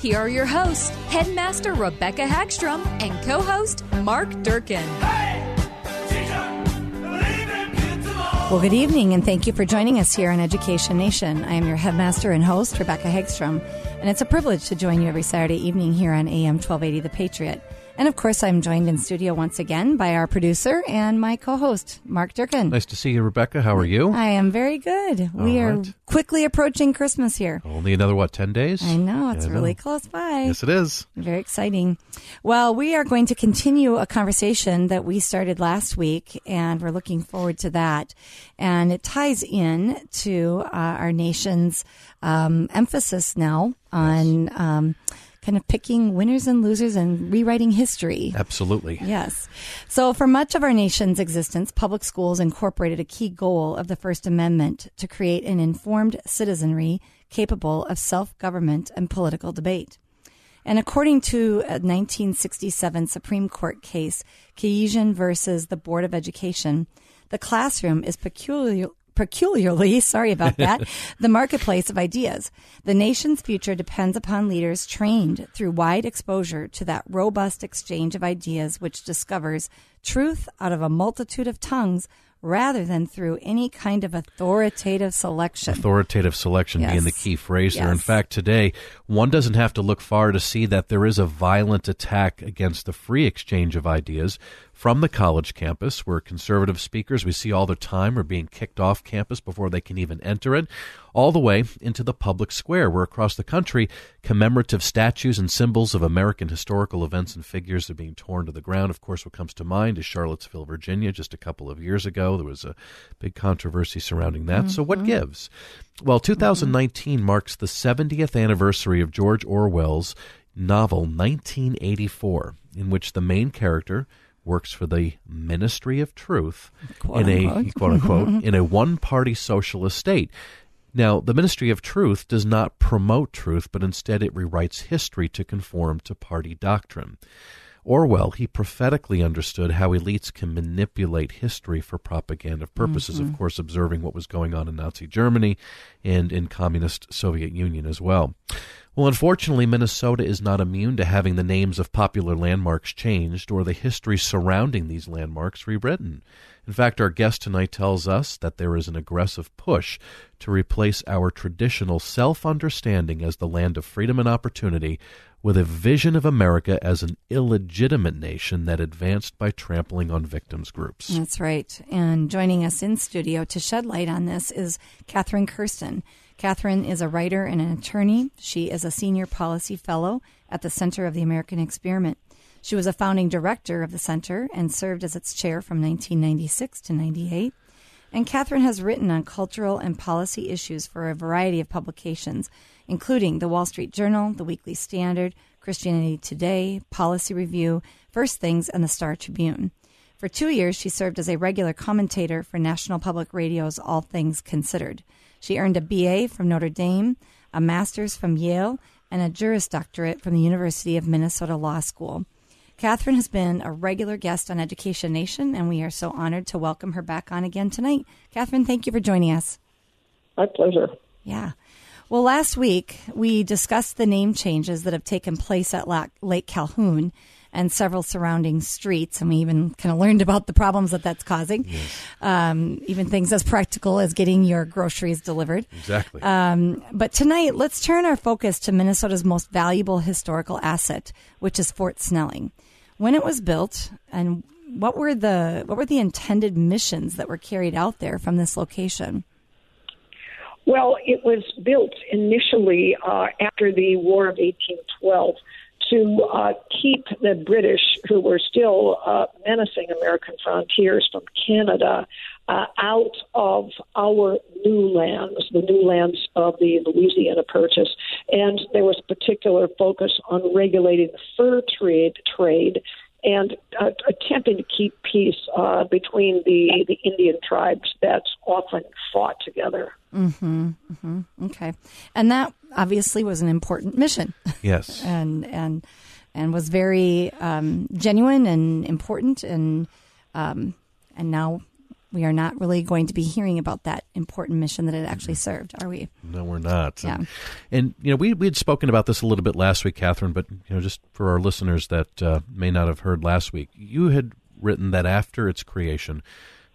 Here are your hosts, Headmaster Rebecca Hagstrom and co host Mark Durkin. Well, good evening, and thank you for joining us here on Education Nation. I am your headmaster and host, Rebecca Hagstrom, and it's a privilege to join you every Saturday evening here on AM 1280 The Patriot. And of course, I'm joined in studio once again by our producer and my co host, Mark Durkin. Nice to see you, Rebecca. How are you? I am very good. we All are quickly approaching Christmas here. Only another, what, 10 days? I know, it's I know. really close by. Yes, it is. Very exciting. Well, we are going to continue a conversation that we started last week, and we're looking forward to that. And it ties in to uh, our nation's um, emphasis now on um, kind of picking winners and losers and rewriting history. Absolutely. Yes. So, for much of our nation's existence, public schools incorporated a key goal of the First Amendment to create an informed citizenry capable of self government and political debate. And according to a 1967 Supreme Court case, Keyishian versus the Board of Education, the classroom is peculiar, peculiarly, sorry about that, the marketplace of ideas. The nation's future depends upon leaders trained through wide exposure to that robust exchange of ideas which discovers truth out of a multitude of tongues rather than through any kind of authoritative selection. Authoritative selection being the key phrase there. In fact, today, one doesn't have to look far to see that there is a violent attack against the free exchange of ideas from the college campus, where conservative speakers we see all the time are being kicked off campus before they can even enter it, all the way into the public square, where across the country, commemorative statues and symbols of American historical events and figures are being torn to the ground. Of course, what comes to mind is Charlottesville, Virginia, just a couple of years ago. There was a big controversy surrounding that. So, what mm-hmm. gives? Well, 2019 marks the 70th anniversary of George Orwell's novel 1984, in which the main character works for the Ministry of Truth Quote, in a quote unquote in a one-party socialist state. Now, the Ministry of Truth does not promote truth, but instead it rewrites history to conform to party doctrine. Orwell, he prophetically understood how elites can manipulate history for propaganda purposes, of mm-hmm. course, observing what was going on in Nazi Germany and in communist Soviet Union as well. Well, unfortunately, Minnesota is not immune to having the names of popular landmarks changed or the history surrounding these landmarks rewritten. In fact, our guest tonight tells us that there is an aggressive push to replace our traditional self understanding as the land of freedom and opportunity with a vision of America as an illegitimate nation that advanced by trampling on victims' groups. That's right. And joining us in studio to shed light on this is Katherine Kersten. Katherine is a writer and an attorney. She is a senior policy fellow at the Center of the American Experiment. She was a founding director of the center and served as its chair from 1996 to 98. And Katherine has written on cultural and policy issues for a variety of publications, including the Wall Street Journal, the Weekly Standard, Christianity Today, Policy Review, First Things, and the Star Tribune. For two years, she served as a regular commentator for National Public Radio's All Things Considered. She earned a BA from Notre Dame, a master's from Yale, and a Juris Doctorate from the University of Minnesota Law School. Katherine has been a regular guest on Education Nation, and we are so honored to welcome her back on again tonight. Katherine, thank you for joining us. My pleasure. Yeah. Well, last week we discussed the name changes that have taken place at Lake Calhoun, and several surrounding streets. And we even kind of learned about the problems that that's causing. Yes. Um, even things as practical as getting your groceries delivered. Exactly. Um, but tonight, let's turn our focus to Minnesota's most valuable historical asset, which is Fort Snelling. When it was built, and what were the what were the intended missions that were carried out there from this location? Well, it was built initially uh, after the War of 1812 to uh, keep the British, who were still uh, menacing American frontiers from Canada, uh, out of our new lands, the new lands of the Louisiana Purchase. And there was particular focus on regulating the fur trade, trade and uh, attempting to keep peace uh, between the, the Indian tribes that often fought together. Mm-hmm, mm-hmm. Okay, and that obviously was an important mission. Yes, and and and was very um, genuine and important, and um, and now we are not really going to be hearing about that important mission that it actually served, are we? No, we're not. Yeah. And, and you know, we we had spoken about this a little bit last week, Katherine. But you know, just for our listeners that uh, may not have heard last week, you had written that after its creation,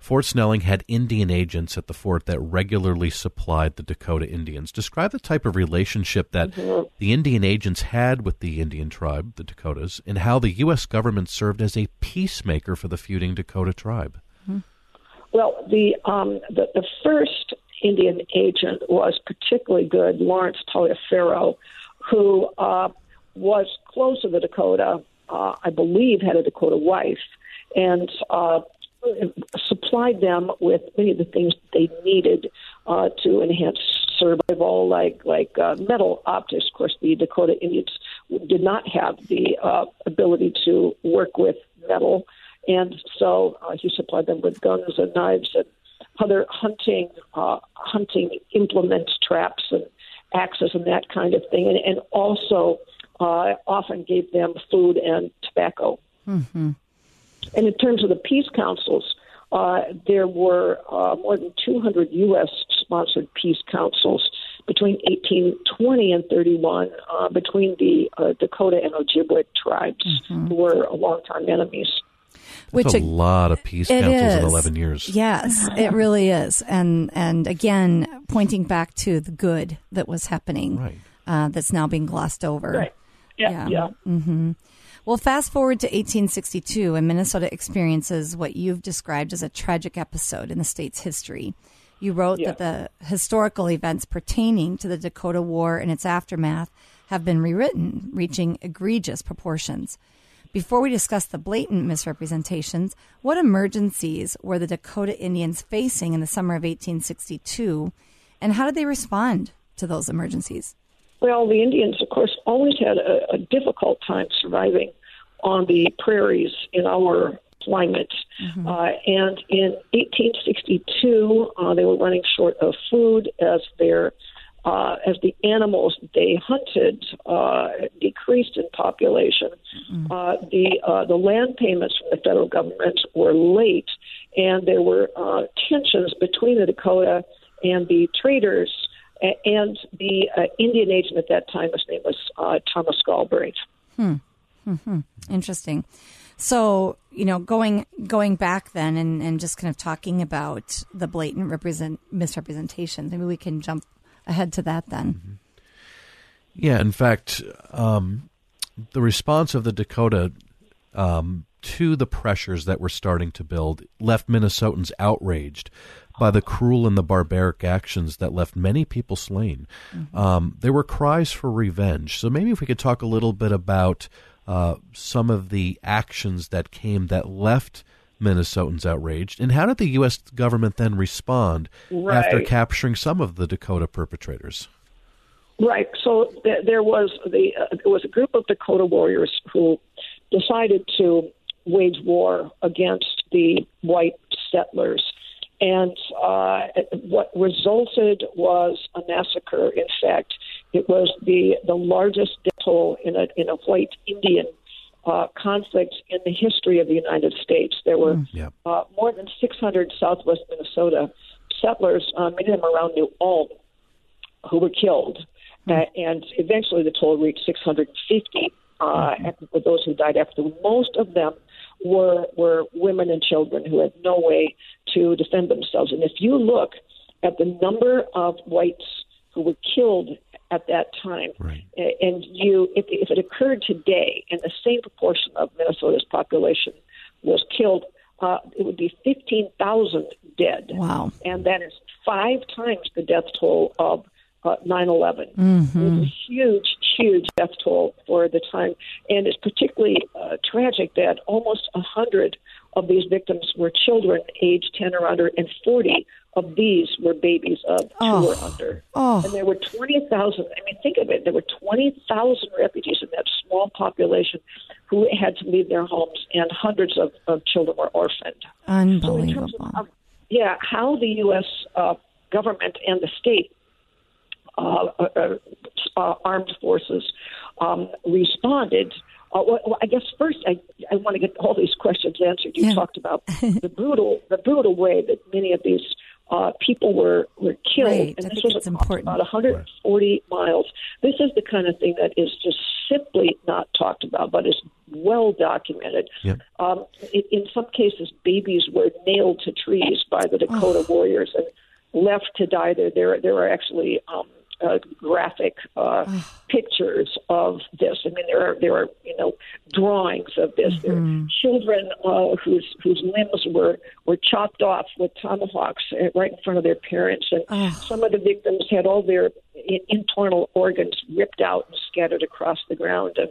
Fort Snelling had Indian agents at the fort that regularly supplied the Dakota Indians. Describe the type of relationship that mm-hmm. the Indian agents had with the Indian tribe, the Dakotas, and how the U.S. government served as a peacemaker for the feuding Dakota tribe. Mm-hmm. Well, the, um, the, the first Indian agent was particularly good, Lawrence Taliaferro, who uh, was close to the Dakota, uh, I believe had a Dakota wife, and uh, supplied them with many of the things that they needed uh, to enhance survival, like like uh, metal optics. Of course, the Dakota Indians did not have the uh, ability to work with metal. And so uh, he supplied them with guns and knives and other hunting uh, hunting implements, traps and axes and that kind of thing, and, and also uh, often gave them food and tobacco. Mm-hmm. And in terms of the peace councils, uh, there were uh, more than 200 U.S. sponsored peace councils between 1820 and 31 uh, between the uh, Dakota and Ojibwe tribes, mm-hmm. who were longtime enemies. That's Which a lot of peace councils is. in eleven years. Yes, it really is, and and again, pointing back to the good that was happening, right. uh, that's now being glossed over. Right. Yeah. Yeah. yeah. Mm-hmm. Well, fast forward to 1862, and Minnesota experiences what you've described as a tragic episode in the state's history. You wrote yeah. that the historical events pertaining to the Dakota War and its aftermath have been rewritten, reaching egregious proportions. Before we discuss the blatant misrepresentations, what emergencies were the Dakota Indians facing in the summer of 1862, and how did they respond to those emergencies? Well, the Indians, of course, always had a, a difficult time surviving on the prairies in our climate. Mm-hmm. Uh, and in 1862, uh, they were running short of food as their uh, as the animals they hunted uh, decreased in population, mm-hmm. uh, the uh, the land payments from the federal government were late, and there were uh, tensions between the Dakota and the traders and the uh, Indian agent at that time. His name was uh, Thomas Galbraith. Hmm. Mm-hmm. Interesting. So you know, going going back then and, and just kind of talking about the blatant represent misrepresentations. Maybe we can jump ahead to that then. Mm-hmm. Yeah, in fact, um, the response of the Dakota um, to the pressures that were starting to build left Minnesotans outraged by the cruel and the barbaric actions that left many people slain. Mm-hmm. Um, there were cries for revenge. So maybe if we could talk a little bit about uh, some of the actions that came that left Minnesotans outraged. And how did the U.S. government then respond right. after capturing some of the Dakota perpetrators? Right. So th- there was the uh, there was a group of Dakota warriors who decided to wage war against the white settlers, and uh, what resulted was a massacre. In fact, it was the the largest death toll in a in a white Indian uh, conflicts in the history of the United States. There were mm, yep. uh, more than 600 Southwest Minnesota settlers, uh, many of them around New Ulm, who were killed, mm. uh, and eventually the toll reached 650. uh, mm-hmm. those who died after. Most of them were were women and children who had no way to defend themselves. And if you look at the number of whites who were killed at that time, right. and you, if, if it occurred today, and the same proportion of Minnesota's population was killed, uh, it would be 15,000 dead. Wow. And that is five times the death toll of uh, 9/11. Mm-hmm. It was a huge, huge death toll for the time, and it's particularly uh, tragic that almost a hundred of these victims were children aged 10 or under, and 40 of these were babies of two oh. or under. Oh. And there were 20,000. I mean, think of it. There were 20,000 refugees in that small population who had to leave their homes, and hundreds of, of children were orphaned. Unbelievable. So of, yeah, how the U.S. Uh, government and the state uh, uh, uh, armed forces um, responded. Uh, well, I guess first I, I want to get all these questions answered. You yeah. talked about the brutal the brutal way that many of these uh, people were were killed, right. and I this think was important. about 140 miles. This is the kind of thing that is just simply not talked about, but is well documented. Yep. Um, in, in some cases, babies were nailed to trees by the Dakota oh. warriors and left to die there. There, there are actually um, uh, graphic uh, pictures of this. I mean, there are there are you know drawings of this. Mm-hmm. There are children uh, whose whose limbs were were chopped off with tomahawks uh, right in front of their parents, and oh. some of the victims had all their internal organs ripped out and scattered across the ground. And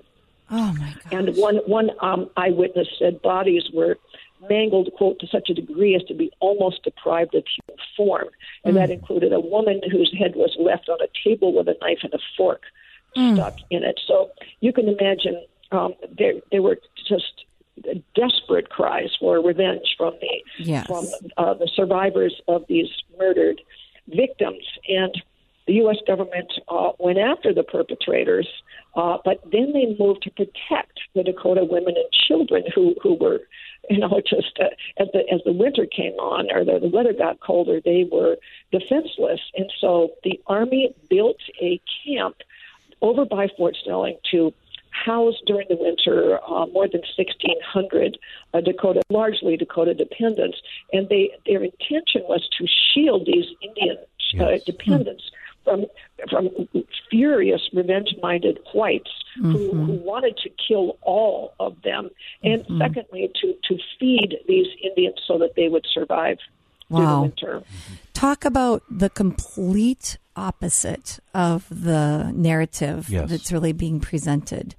Oh my God! and one one um, eyewitness said bodies were mangled, quote, to such a degree as to be almost deprived of human form, and mm. that included a woman whose head was left on a table with a knife and a fork mm. stuck in it. So you can imagine um, there there were just desperate cries for revenge from the yes. from uh, the survivors of these murdered victims, and the U.S. government uh, went after the perpetrators, uh, but then they moved to protect the Dakota women and children who who were, you know, just uh, as the as the winter came on or the, the weather got colder, they were defenseless, and so the army built a camp over by Fort Snelling to house during the winter uh, more than 1,600 uh, Dakota, largely Dakota dependents, and they their intention was to shield these Indian uh, Yes. dependents from from furious, revenge-minded whites who, Mm-hmm. who wanted to kill all of them, and Mm-hmm. secondly, to to feed these Indians so that they would survive through the Wow. winter. Talk about the complete opposite of the narrative Yes. that's really being presented.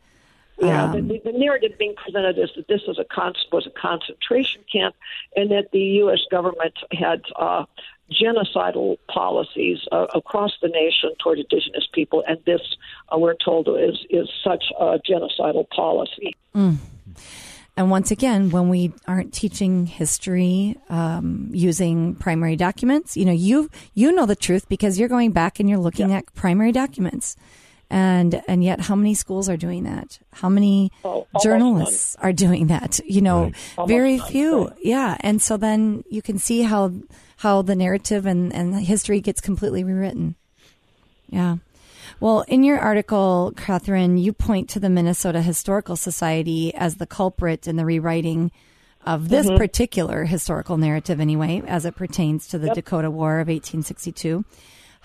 Yeah, Um, the, the narrative being presented is that this was a con- was a concentration camp, and that the U.S. government had uh, genocidal policies uh, across the nation toward indigenous people, and this, uh, we're told, is is such a genocidal policy. And once again, when we aren't teaching history um, using primary documents, you know, you you know the truth because you're going back and you're looking at primary documents, and and yet, how many schools are doing that? How many Oh, almost journalists are doing that? You know, Right. Almost very none, few. right. Yeah, and so then you can see how how the narrative and and the history gets completely rewritten. Yeah. Well, in your article, Katherine, you point to the Minnesota Historical Society as the culprit in the rewriting of this Mm-hmm. particular historical narrative, anyway, as it pertains to the Dakota War of 1862.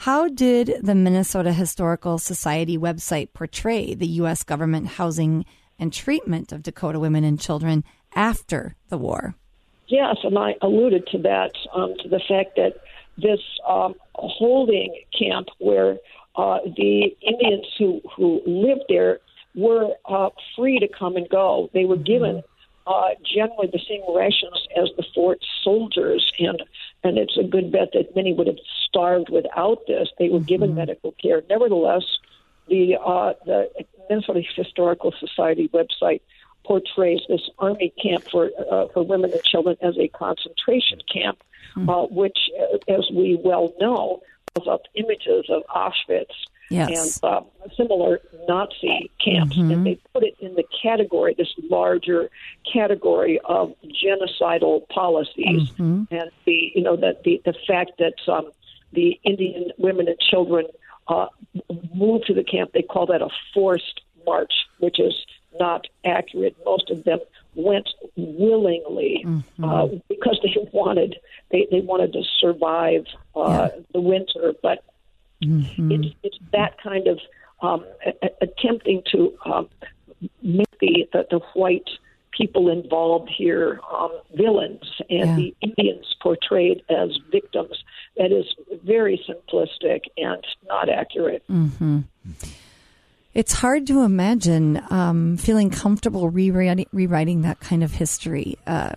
How did the Minnesota Historical Society website portray the U.S. government housing and treatment of Dakota women and children after the war? Yes, and I alluded to that, um, to the fact that this um, holding camp where uh, the Indians who, who lived there were uh, free to come and go. They were given uh, generally the same rations as the fort soldiers, and and it's a good bet that many would have starved without this. They were given medical care. Nevertheless, the uh, the Minnesota Historical Society website portrays this army camp for uh, for women and children as a concentration camp, uh, which, uh, as we well know, was up images of Auschwitz Yes. and uh, similar Nazi camps, and they put it in the category, this larger category of genocidal policies, and the you know that the the fact that um, the Indian women and children uh, moved to the camp, they call that a forced march, which is not accurate. Most of them went willingly Mm-hmm. uh, because they wanted they, they wanted to survive uh, the winter. But Mm-hmm. it's it's that kind of um, a, a- attempting to um, make the, the the white people involved here um, villains and Yeah. the Indians portrayed as victims. That is very simplistic and not accurate. It's hard to imagine um, feeling comfortable rewriting, rewriting that kind of history. Uh,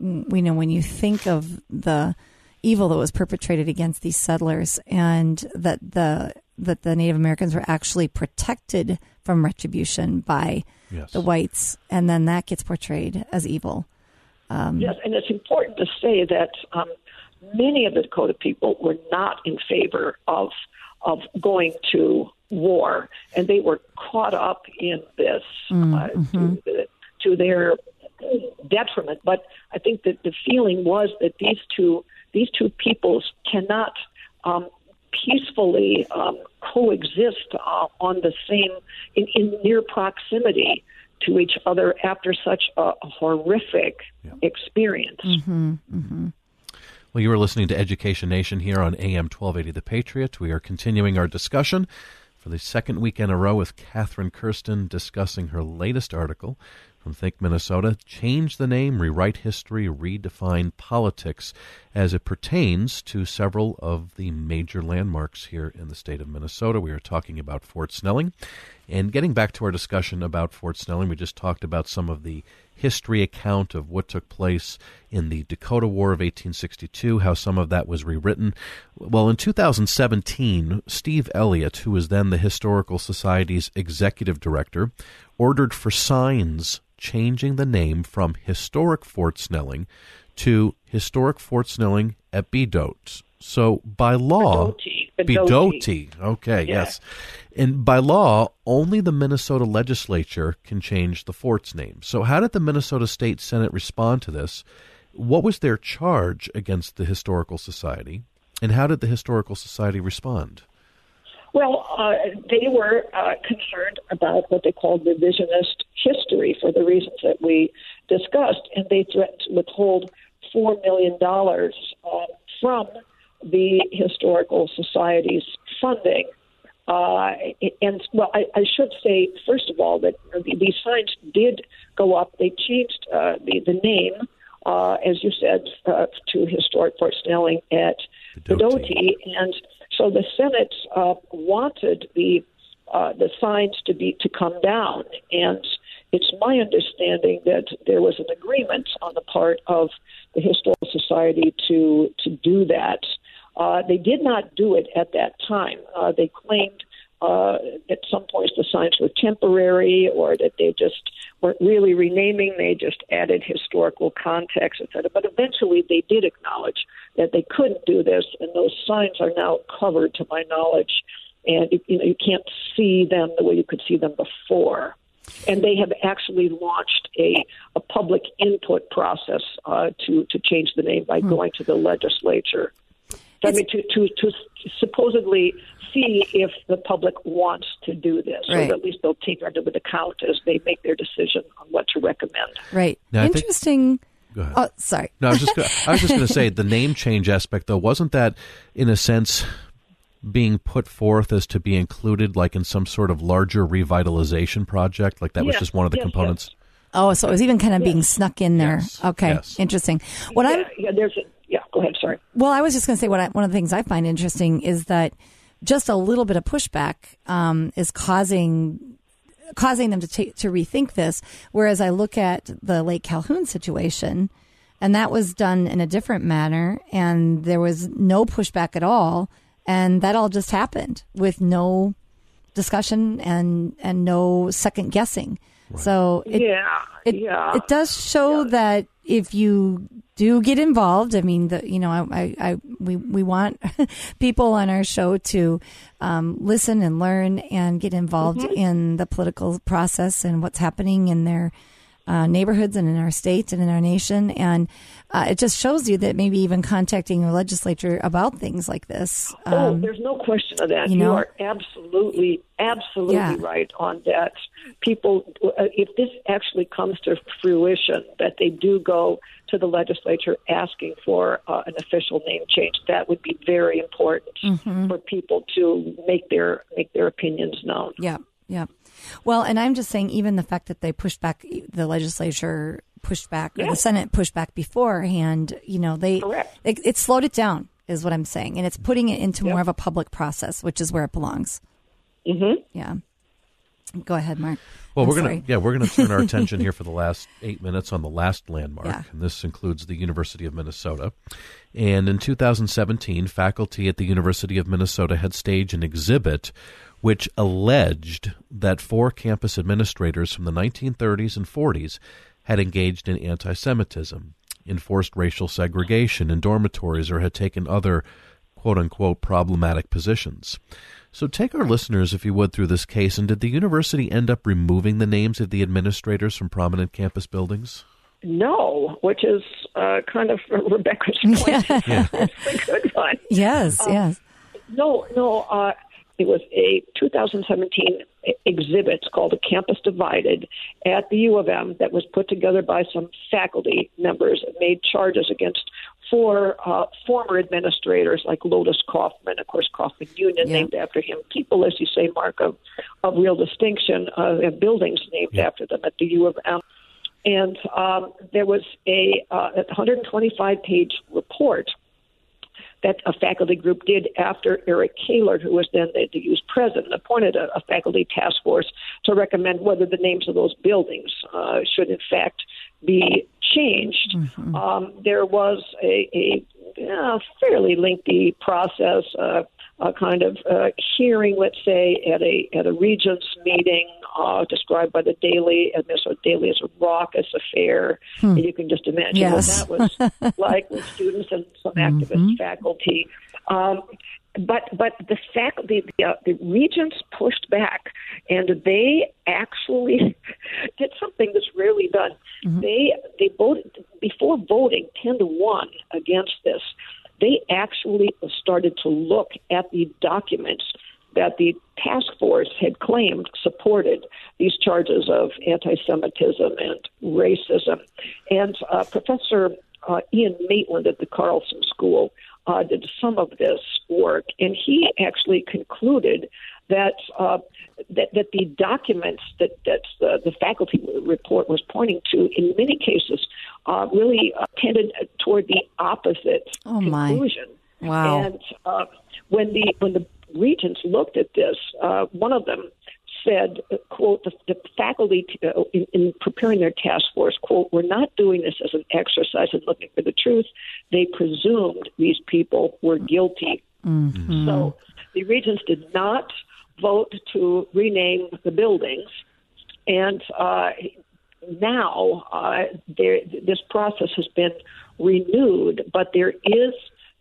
we know when you think of the evil that was perpetrated against these settlers, and that the that the Native Americans were actually protected from retribution by Yes. the whites, and then that gets portrayed as evil. Yes, and it's important to say that um, many of the Dakota people were not in favor of of going to war, and they were caught up in this uh, to, to their detriment. But I think that the feeling was that these two these two peoples cannot um, peacefully um, coexist uh, on the same in, in near proximity to each other after such a horrific experience. Well, you are listening to Education Nation here on AM 1280 The Patriot. We are continuing our discussion for the second week in a row with Katherine Kersten discussing her latest article from Think Minnesota Change the Name, Rewrite History, Redefine Politics as it pertains to several of the major landmarks here in the state of Minnesota. We are talking about Fort Snelling. And getting back to our discussion about Fort Snelling, we just talked about some of the history account of what took place in the Dakota War of 1862, how some of that was rewritten. Well, in 2017, Steve Elliott, who was then the Historical Society's executive director, ordered for signs changing the name from Historic Fort Snelling to Historic Fort Snelling at Bdote. So by law. Bdote. Bdote. Okay, Yeah. yes. And by law, only the Minnesota legislature can change the fort's name. So, how did the Minnesota State Senate respond to this? What was their charge against the Historical Society? And how did the Historical Society respond? Well, uh, they were uh, concerned about what they called revisionist history for the reasons that we discussed, and they threatened to withhold $4 million uh, from the Historical Society's funding. Uh, and, well, I, I should say, first of all, that the, these signs did go up. They changed uh, the, the name, uh, as you said, uh, to Historic Fort Snelling at. Bdote. And so the Senate uh, wanted the uh, the signs to be to come down, and it's my understanding that there was an agreement on the part of the Historical Society to to do that. Uh, they did not do it at that time. Uh, they claimed uh, at some points the signs were temporary, or that they just weren't really renaming. They just added historical context, et cetera. But eventually, they did acknowledge that they couldn't do this, and those signs are now covered, to my knowledge, and you know you can't see them the way you could see them before. And they have actually launched a, a public input process uh, to to change the name by going to the legislature. I mean, to, to to supposedly see if the public wants to do this, Right. or at least they'll take that into account as they make their decision on what to recommend. Right. Now, I think- Interesting. Go ahead. Oh, sorry. No, I was just gonna, I was just going to say the name change aspect though wasn't that in a sense being put forth as to be included like in some sort of larger revitalization project like that was just one of the yes, components. Oh, so it was even kind of being snuck in there. Yes, Okay, yes. interesting. What I'm yeah, yeah, there's a yeah. Go ahead. Sorry. well, I was just going to say what I, one of the things I find interesting is that just a little bit of pushback um, is causing causing them to take to rethink this. Whereas I look at the Lake Calhoun situation, and that was done in a different manner, and there was no pushback at all, and that all just happened with no discussion and and no second guessing. So it, yeah, it, yeah. it does show that if you do get involved, I mean, the, you know, I, I, I we, we want people on our show to um, listen and learn and get involved Mm-hmm. in the political process and what's happening in their uh, neighborhoods and in our state and in our nation. And uh, it just shows you that maybe even contacting your legislature about things like this. oh, um, there's no question of that. you You, are absolutely, absolutely Yeah. right on that. People, uh, if this actually comes to fruition, that they do go to the legislature asking for uh, an official name change, that would be very important Mm-hmm. for people to make their make their opinions known. Yeah, yeah. Well, and I'm just saying, even the fact that they pushed back, the legislature pushed back, or the Senate pushed back beforehand, you know, they Correct. it, it slowed it down, is what I'm saying, and it's putting it into more of a public process, which is where it belongs. Mm-hmm. Yeah. Go ahead, Mark. Well, I'm we're gonna yeah we're gonna turn our attention here for the last eight minutes on the last landmark, Yeah. and this includes the University of Minnesota. And in 2017, faculty at the University of Minnesota had staged an exhibit which alleged that four campus administrators from the 1930s and 40s had engaged in anti-Semitism, enforced racial segregation in dormitories, or had taken other quote unquote problematic positions. So take our listeners, if you would, through this case. And did the university end up removing the names of the administrators from prominent campus buildings? No, which is uh, kind of Rebecca's point. it's a good one. Yes, Um, yes. No, no. Uh, it was a 2017 e- exhibit called "A Campus Divided" at the U of M that was put together by some faculty members that made charges against four uh, former administrators like Lotus Coffman, of course, Coffman Union, Yeah. named after him. People, as you say, Mark, of, of real distinction, uh, have buildings named after them at the U of M. And um, there was a uh, 125 page report that a faculty group did after Eric Kaler, who was then the, the U's president, appointed a, a faculty task force to recommend whether the names of those buildings uh, should, in fact, be changed. Um, there was a, a fairly lengthy process. Uh, a kind of uh, hearing, let's say, at a at a regents meeting, uh, described by the Daily, and Minnesota Daily as a raucous affair. And you can just imagine Yes. what that was like with students and some activist faculty. Um, but but the faculty, the, uh, the regents pushed back, and they actually did something that's rarely done. They they voted before voting ten to one against this. They actually started to look at the documents that the task force had claimed supported these charges of anti Semitism and racism. And uh, Professor uh, Ian Maitland at the Carlson School uh, did some of this work, and he actually concluded that uh, that, that the documents that that the, the faculty report was pointing to, in many cases, uh, really uh, tended toward the opposite Oh, my. conclusion. Wow. And uh, when the when the regents looked at this, uh, one of them said, "quote the, the faculty t- uh, in, in preparing their task force, quote, we're not doing this as an exercise in looking for the truth. They presumed these people were guilty. So the regents did not vote to rename the buildings, and uh, now uh, there, this process has been renewed, but there is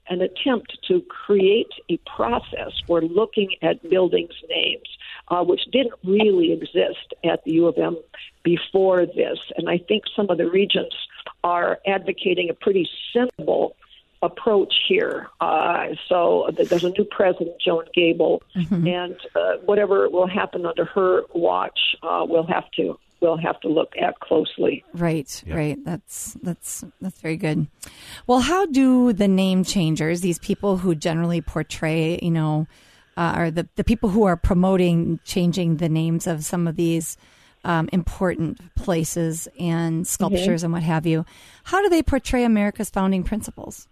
an attempt to create a process for looking at buildings' names, uh, which didn't really exist at the U of M before this. And I think some of the regents are advocating a pretty sensible approach here. Uh, so there's a new president, Joan Gabel, and uh, whatever will happen under her watch, uh, we'll have to we'll have to look at closely. Right, right. That's that's that's very good. Well, how do the name changers, these people who generally portray, you know, uh, are the the people who are promoting changing the names of some of these um, important places and sculptures and what have you? How do they portray America's founding principles?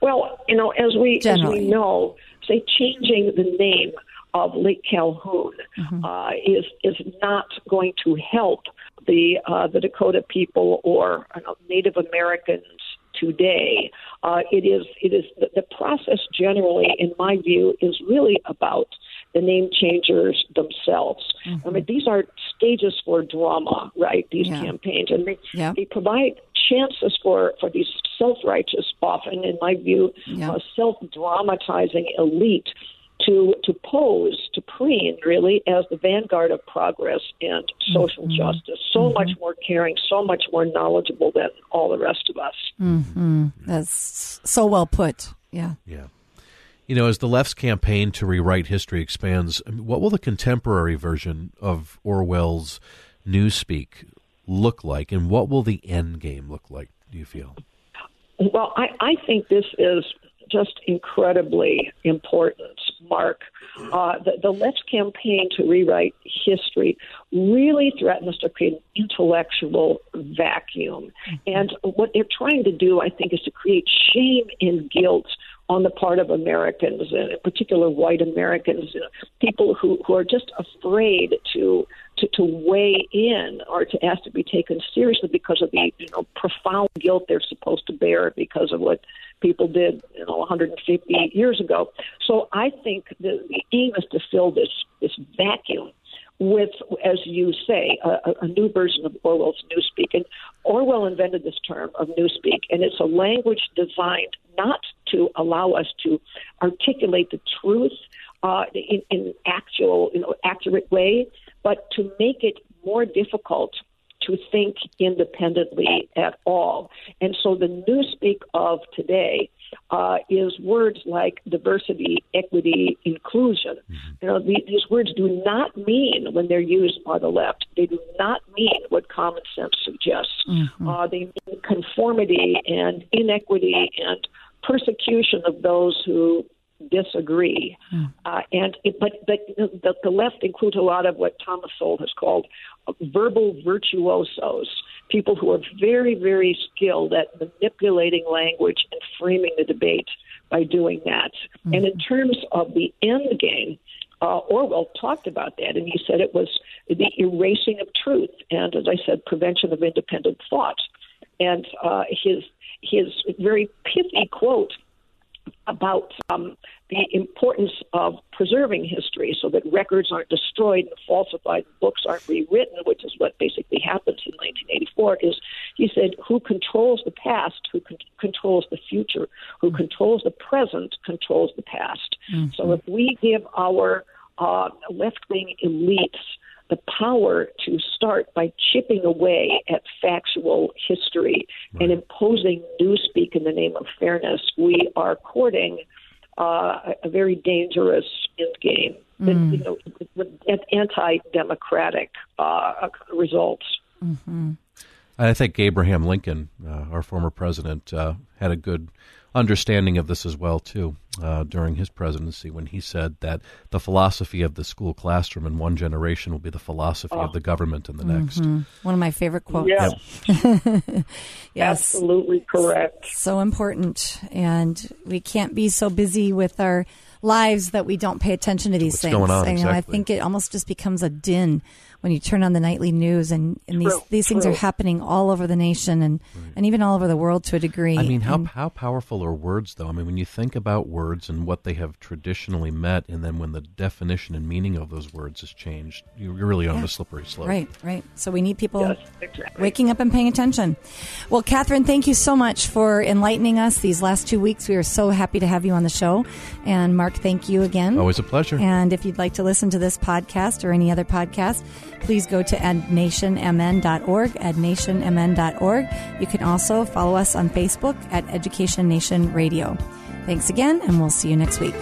Well, you know, as we as we know, say changing the name of Lake Calhoun uh, is is not going to help the uh, the Dakota people or I don't know, Native Americans today. Uh, it is it is the, the process generally, in my view, is really about the name changers themselves. I mean, these are stages for drama, right? These Yeah. campaigns, and they Yeah. they provide chances for for these self righteous, often in my view, Yeah. uh, self dramatizing elite to to pose to Preen really as the vanguard of progress and social mm-hmm. justice. So mm-hmm. much more caring, so much more knowledgeable than all the rest of us. Mm-hmm. That's so well put. Yeah. Yeah. You know, as the left's campaign to rewrite history expands, what will the contemporary version of Orwell's Newspeak look like, and what will the end game look like? Do you feel? Well, I, I think this is just incredibly important, Mark. Uh, the, the Let's campaign to rewrite history really threatens to create an intellectual vacuum. And what they're trying to do, I think, is to create shame and guilt on the part of Americans, and in particular white Americans, people who, who are just afraid to, to to weigh in or to ask to be taken seriously because of the you know profound guilt they're supposed to bear because of what people did you know 150 years ago. So I think the, the aim is to fill this this vacuum with, as you say, a, a new version of Orwell's Newspeak. And Orwell invented this term of Newspeak, and it's a language designed not to allow us to articulate the truth uh, in, in actual, you know, accurate way, but to make it more difficult to think independently at all. And so the newspeak of today uh, is words like diversity, equity, inclusion. Mm-hmm. You know, the, these words do not mean, when they're used by the left, they do not mean what common sense suggests. Mm-hmm. Uh, they mean conformity and inequity and persecution of those who disagree. Mm. Uh, and it, but but the, the left includes a lot of what Thomas Sowell has called verbal virtuosos, people who are very very skilled at manipulating language and framing the debate by doing that. Mm. And in terms of the end game. Uh, Orwell talked about that, and he said it was the erasing of truth, and as I said, prevention of independent thought. And uh, his his very pithy quote about um, the importance of preserving history so that records aren't destroyed and falsified, books aren't rewritten, which is what basically happens in 1984, is he said, who controls the past, who con- controls the future, who mm-hmm. controls the present, controls the past. Mm-hmm. So if we give our uh, left wing elites the power to start by chipping away at factual history right. and imposing newspeak in the name of fairness, we are courting uh, a very dangerous end game. Mm. You know, with anti-democratic uh, results. Mm-hmm. I think Abraham Lincoln, uh, our former president, uh, had a good understanding of this as well too uh, during his presidency when he said that the philosophy of the school classroom in one generation will be the philosophy oh. of the government in the mm-hmm. next. One of my favorite quotes. Yes. yes. Absolutely correct. So important. And we can't be so busy with our lives that we don't pay attention to these What's things. Going on, you know, I think it almost just becomes a din when you turn on the nightly news and, and these, these things are happening all over the nation and, right. and even all over the world to a degree. I mean, how, and, how powerful are words, though? I mean, when you think about words and what they have traditionally meant, and then when the definition and meaning of those words has changed, you're really on yeah. a slippery slope. Right, right. So we need people yes, exactly. waking up and paying attention. Well, Katherine, thank you so much for enlightening us these last two weeks. We are so happy to have you on the show. And Mark, thank you again. Always a pleasure. And if you'd like to listen to this podcast or any other podcast, please go to ednationmn.org, ednationmn.org. You can also follow us on Facebook at Education Nation Radio. Thanks again, and we'll see you next week.